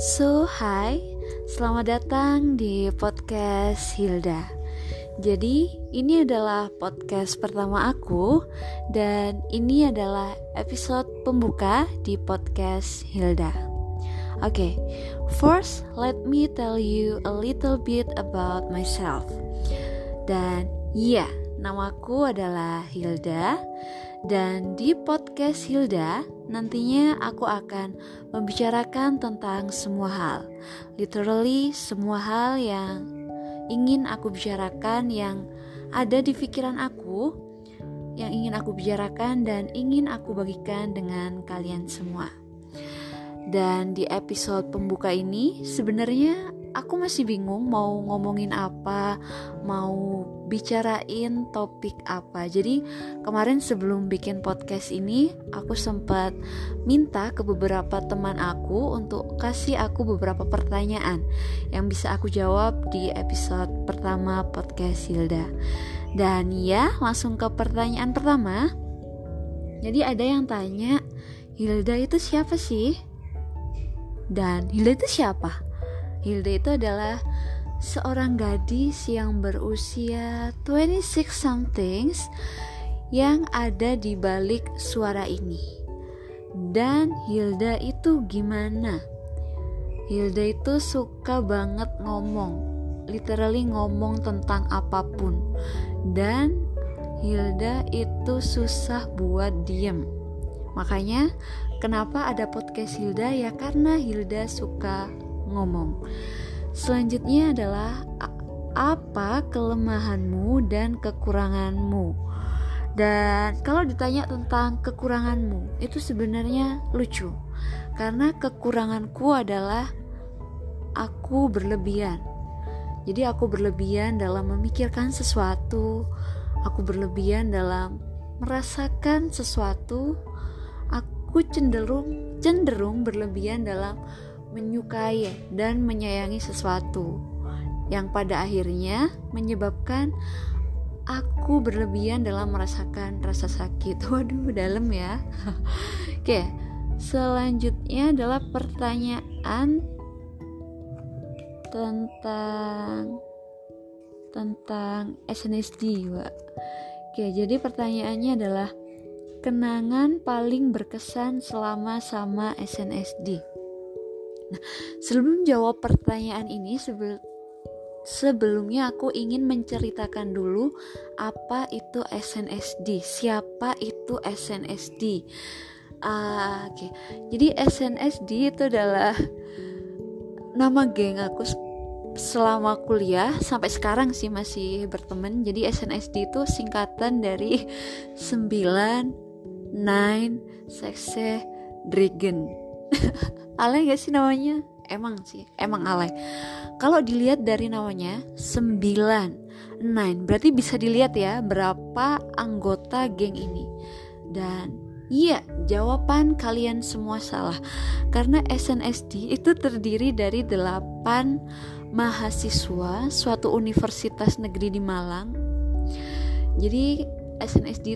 So, hai, selamat datang di podcast Hilda. Jadi, ini adalah podcast pertama aku, dan ini adalah episode pembuka di podcast Hilda. Oke, okay, first let me tell you a little bit about myself. Dan ya, yeah, namaku adalah Hilda dan di podcast Hilda, nantinya aku akan membicarakan tentang semua hal. Literally semua hal yang ingin aku bicarakan yang ada di pikiran aku, yang ingin aku bicarakan dan ingin aku bagikan dengan kalian semua. Dan di episode pembuka ini sebenarnya aku masih bingung mau ngomongin apa, mau bicarain topik apa. Jadi kemarin sebelum bikin podcast ini, aku sempat minta ke beberapa teman aku untuk kasih aku beberapa pertanyaan yang bisa aku jawab di episode pertama podcast Hilda. Dan ya, langsung ke pertanyaan pertama. Jadi ada yang tanya, Hilda itu siapa sih? Dan Hilda itu siapa? Hilda itu adalah seorang gadis yang berusia 26 somethings yang ada di balik suara ini. Dan Hilda itu gimana? Hilda itu suka banget ngomong, literally ngomong tentang apa pun. Dan Hilda itu susah buat diem. Makanya kenapa ada podcast Hilda ya karena Hilda suka ngomong. Selanjutnya adalah apa kelemahanmu dan kekuranganmu. Dan kalau ditanya tentang kekuranganmu, itu sebenarnya lucu. Karena kekuranganku adalah aku berlebihan. Jadi aku berlebihan dalam memikirkan sesuatu, aku berlebihan dalam merasakan sesuatu, aku cenderung cenderung berlebihan dalam menyukai dan menyayangi sesuatu yang pada akhirnya menyebabkan aku berlebihan dalam merasakan rasa sakit. Waduh, dalam ya. Oke, selanjutnya adalah pertanyaan tentang tentang SNSD. Oke, jadi pertanyaannya adalah kenangan paling berkesan selama sama SNSD. Nah, sebelum jawab pertanyaan ini, sebel sebelumnya aku ingin menceritakan dulu apa itu SNSD, siapa itu SNSD. Uh, ah, Oke, okay. jadi SNSD itu adalah nama geng aku selama kuliah sampai sekarang sih masih berteman. Jadi SNSD itu singkatan dari 9 9 Sexe Dragon. alay gak sih namanya? Emang sih, emang alay. Kalau dilihat dari namanya 9 9 berarti bisa dilihat ya berapa anggota geng ini. Dan iya, jawaban kalian semua salah. Karena SNSD itu terdiri dari 8 mahasiswa suatu universitas negeri di Malang. Jadi SNSD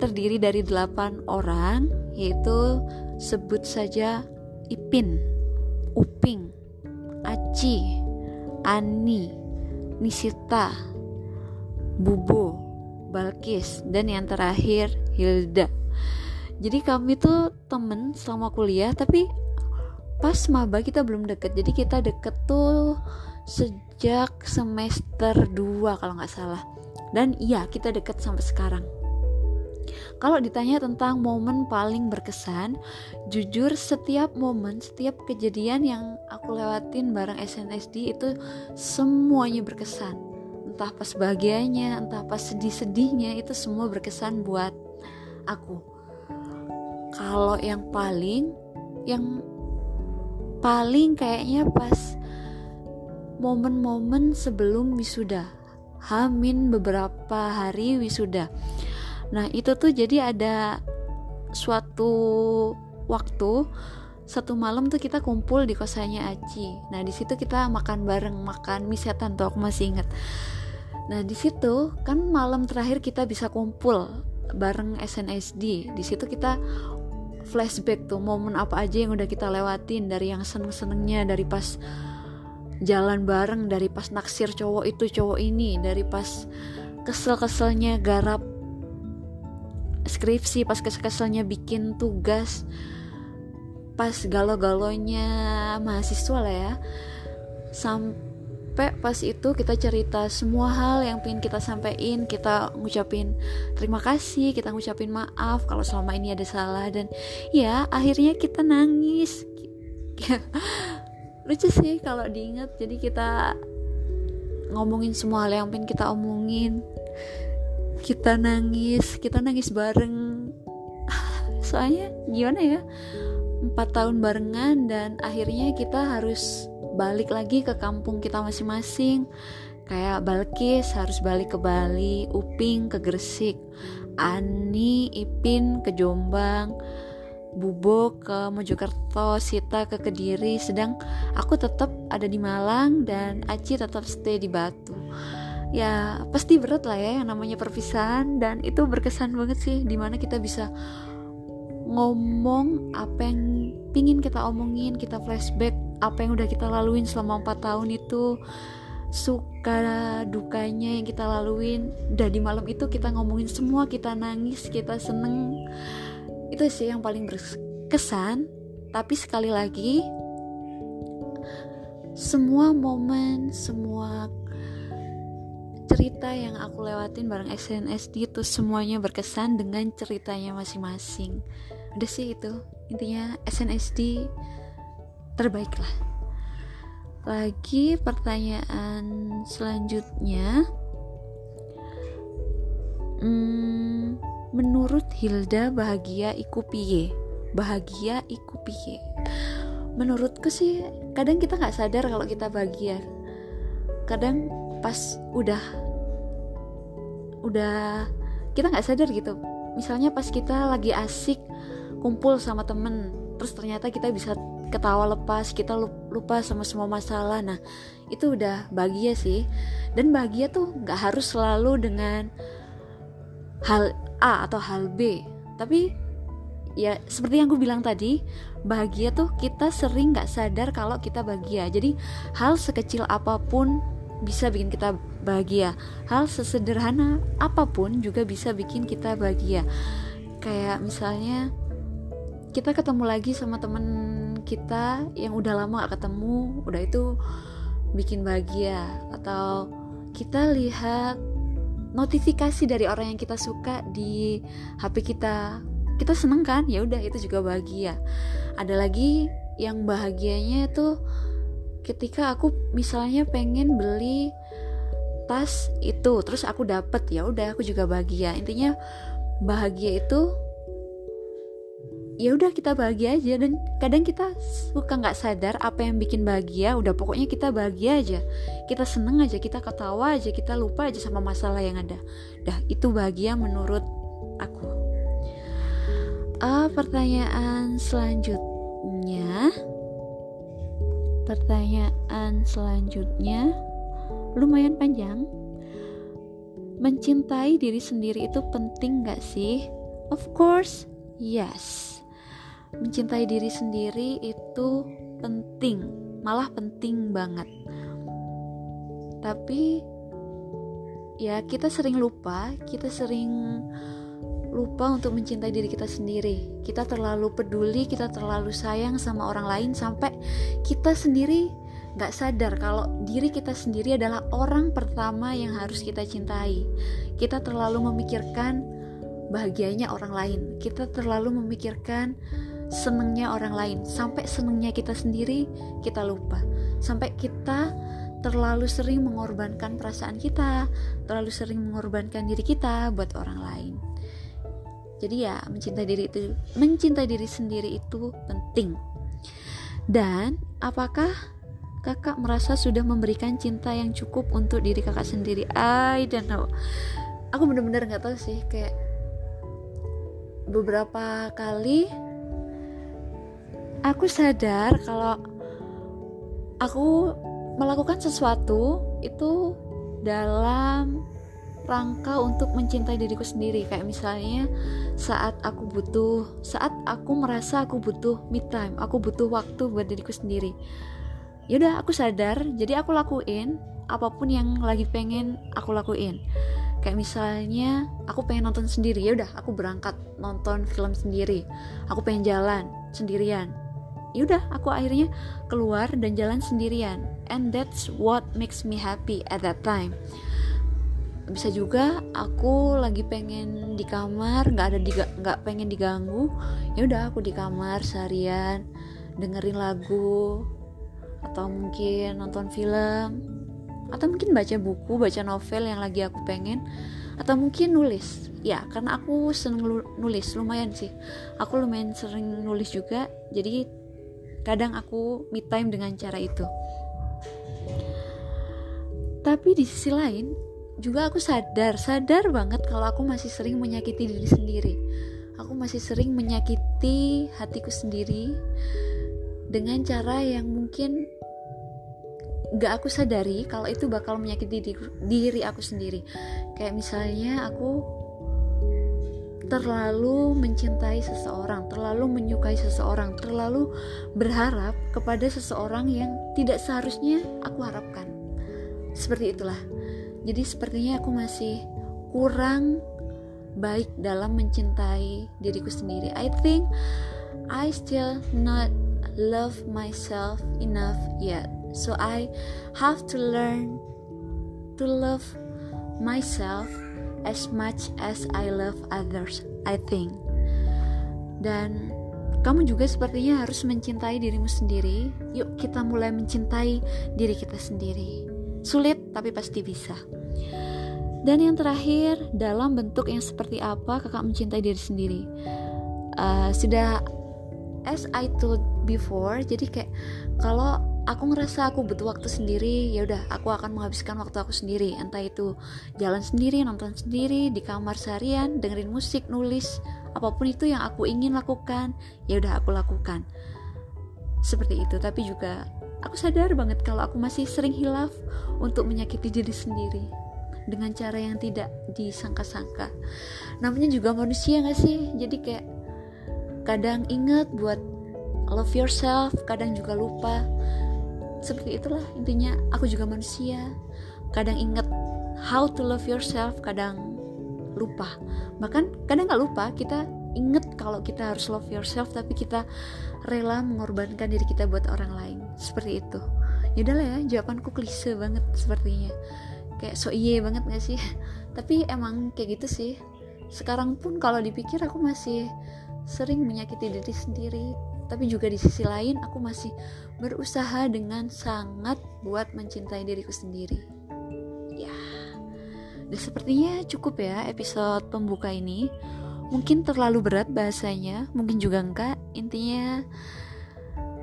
terdiri dari 8 orang yaitu sebut saja Ipin, Uping, Aci, Ani, Nisita, Bubo, Balkis, dan yang terakhir Hilda. Jadi kami tuh temen selama kuliah, tapi pas maba kita belum deket. Jadi kita deket tuh sejak semester 2 kalau nggak salah. Dan iya kita deket sampai sekarang. Kalau ditanya tentang momen paling berkesan, jujur setiap momen, setiap kejadian yang aku lewatin bareng SNSD itu semuanya berkesan. Entah pas bahagianya, entah pas sedih-sedihnya, itu semua berkesan buat aku. Kalau yang paling, yang paling kayaknya pas momen-momen sebelum wisuda. Hamin beberapa hari wisuda Nah, itu tuh jadi ada suatu waktu satu malam tuh kita kumpul di kosannya Aci. Nah, di situ kita makan bareng, makan mie setan tuh aku masih inget. Nah, di situ kan malam terakhir kita bisa kumpul bareng SNSD. Di situ kita flashback tuh momen apa aja yang udah kita lewatin dari yang seneng-senengnya dari pas jalan bareng dari pas naksir cowok itu cowok ini dari pas kesel-keselnya garap skripsi pas kesel-keselnya bikin tugas pas galau-galonya mahasiswa lah ya. Sampai pas itu kita cerita semua hal yang pengen kita sampaikan kita ngucapin terima kasih kita ngucapin maaf kalau selama ini ada salah dan ya akhirnya kita nangis. Lucu sih kalau diingat jadi kita ngomongin semua hal yang pengen kita omongin kita nangis kita nangis bareng. Soalnya gimana ya empat tahun barengan dan akhirnya kita harus balik lagi ke kampung kita masing-masing. Kayak Balkis harus balik ke Bali, Uping ke Gresik, Ani, Ipin ke Jombang, Bubo ke Mojokerto, Sita ke Kediri, sedang aku tetap ada di Malang dan Aci tetap stay di Batu. Ya pasti berat lah ya yang namanya perpisahan. Dan itu berkesan banget sih di mana kita bisa ngomong apa yang pingin kita omongin kita flashback apa yang udah kita laluin selama 4 tahun itu suka dukanya yang kita laluin. Udah di malam itu kita ngomongin semua kita nangis kita seneng. Itu sih yang paling berkesan. Tapi sekali lagi semua momen semua cerita yang aku lewatin bareng SNSD itu semuanya berkesan dengan ceritanya masing-masing. Udah sih itu intinya SNSD terbaik lah. Lagi pertanyaan selanjutnya hmm, menurut Hilda bahagia iku piye? Bahagia iku piye? Menurutku sih kadang kita nggak sadar kalau kita bahagia. Kadang pas udah udah kita nggak sadar gitu. Misalnya pas kita lagi asik kumpul sama temen terus ternyata kita bisa ketawa lepas kita lupa sama semua masalah. Nah itu udah bahagia sih. Dan bahagia tuh nggak harus selalu dengan hal A atau hal B. Tapi ya seperti yang gue bilang tadi bahagia tuh kita sering nggak sadar kalau kita bahagia. Jadi hal sekecil apa pun bisa bikin kita bahagia. Hal sesederhana apa pun juga bisa bikin kita bahagia. Kayak misalnya kita ketemu lagi sama temen kita yang udah lama gak ketemu udah itu bikin bahagia. Atau kita lihat notifikasi dari orang yang kita suka di HP kita. Kita seneng kan? Ya udah itu juga bahagia. Ada lagi yang bahagianya itu ketika aku misalnya pengen beli tas itu terus aku dapet ya udah aku juga bahagia. Intinya bahagia itu ya udah kita bahagia aja. Dan kadang kita suka nggak sadar apa yang bikin bahagia udah pokoknya kita bahagia aja. Kita seneng aja kita ketawa aja kita lupa aja sama masalah yang ada. Dah itu bahagia menurut aku. Uh, pertanyaan selanjutnya pertanyaan selanjutnya lumayan panjang. Mencintai diri sendiri itu penting gak sih? Of course yes. Mencintai diri sendiri itu penting, malah penting banget. Tapi ya kita sering lupa, kita sering lupa untuk mencintai diri kita sendiri. Kita terlalu peduli, kita terlalu sayang sama orang lain sampai kita sendiri gak sadar kalau diri kita sendiri adalah orang pertama yang harus kita cintai. Kita terlalu memikirkan bahagianya orang lain. Kita terlalu memikirkan senengnya orang lain sampai senengnya kita sendiri kita lupa sampai kita terlalu sering mengorbankan perasaan kita terlalu sering mengorbankan diri kita buat orang lain jadi ya mencintai diri itu mencintai diri sendiri itu penting. Dan apakah kakak merasa sudah memberikan cinta yang cukup untuk diri kakak sendiri? I don't know. Aku bener-bener nggak tahu sih kayak beberapa kali aku sadar kalau aku melakukan sesuatu itu dalam rangka untuk mencintai diriku sendiri. Kayak misalnya saat aku butuh saat aku merasa aku butuh me time aku butuh waktu buat diriku sendiri. Yaudah aku sadar jadi aku lakuin apa pun yang lagi pengen aku lakuin. Kayak misalnya aku pengen nonton sendiri ya udah aku berangkat nonton film sendiri. Aku pengen jalan sendirian. Yaudah aku akhirnya keluar dan jalan sendirian. And that's what makes me happy at that time bisa juga aku lagi pengen di kamar nggak ada nggak pengen diganggu. Ya udah aku di kamar seharian dengerin lagu atau mungkin nonton film atau mungkin baca buku baca novel yang lagi aku pengen atau mungkin nulis. Ya karena aku seneng nulis lumayan sih. Aku lumayan sering nulis juga jadi kadang aku me time dengan cara itu. Tapi di sisi lain juga aku sadar sadar banget kalau aku masih sering menyakiti diri sendiri. Aku masih sering menyakiti hatiku sendiri dengan cara yang mungkin gak aku sadari kalau itu bakal menyakiti diri, diri aku sendiri. Kayak misalnya aku terlalu mencintai seseorang, terlalu menyukai seseorang, terlalu berharap kepada seseorang yang tidak seharusnya aku harapkan. Seperti itulah jadi sepertinya aku masih kurang baik dalam mencintai diriku sendiri I think I still not love myself enough yet so I have to learn to love myself as much as I love others I think dan kamu juga sepertinya harus mencintai dirimu sendiri. Yuk, kita mulai mencintai diri kita sendiri. Sulit, tapi pasti bisa. Dan yang terakhir, dalam bentuk yang seperti apa kakak mencintai diri sendiri? Uh, sudah as I told before, jadi kayak kalau aku ngerasa aku butuh waktu sendiri, ya udah aku akan menghabiskan waktu aku sendiri. Entah itu jalan sendiri, nonton sendiri, di kamar seharian, dengerin musik, nulis, apa pun itu yang aku ingin lakukan, ya udah aku lakukan. Seperti itu, tapi juga Aku sadar banget kalau aku masih sering hilaf untuk menyakiti diri sendiri dengan cara yang tidak disangka-sangka. Namanya juga manusia gak sih? Jadi kayak kadang inget buat love yourself, kadang juga lupa. Seperti itulah intinya aku juga manusia. Kadang inget how to love yourself, kadang lupa. Bahkan kadang gak lupa kita inget kalau kita harus love yourself tapi kita rela mengorbankan diri kita buat orang lain. Seperti itu. Yaudah lah ya jawabanku klise banget sepertinya. Kayak so iye banget gak sih? Tapi emang kayak gitu sih. Sekarang pun kalau dipikir aku masih sering menyakiti diri sendiri. Tapi juga di sisi lain aku masih berusaha dengan sangat buat mencintai diriku sendiri. Ya. Dan sepertinya cukup ya episode pembuka ini mungkin terlalu berat bahasanya, mungkin juga enggak. Intinya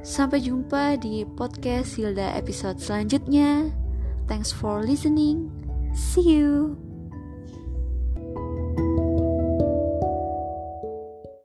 sampai jumpa di podcast Hilda episode selanjutnya. Thanks for listening. See you.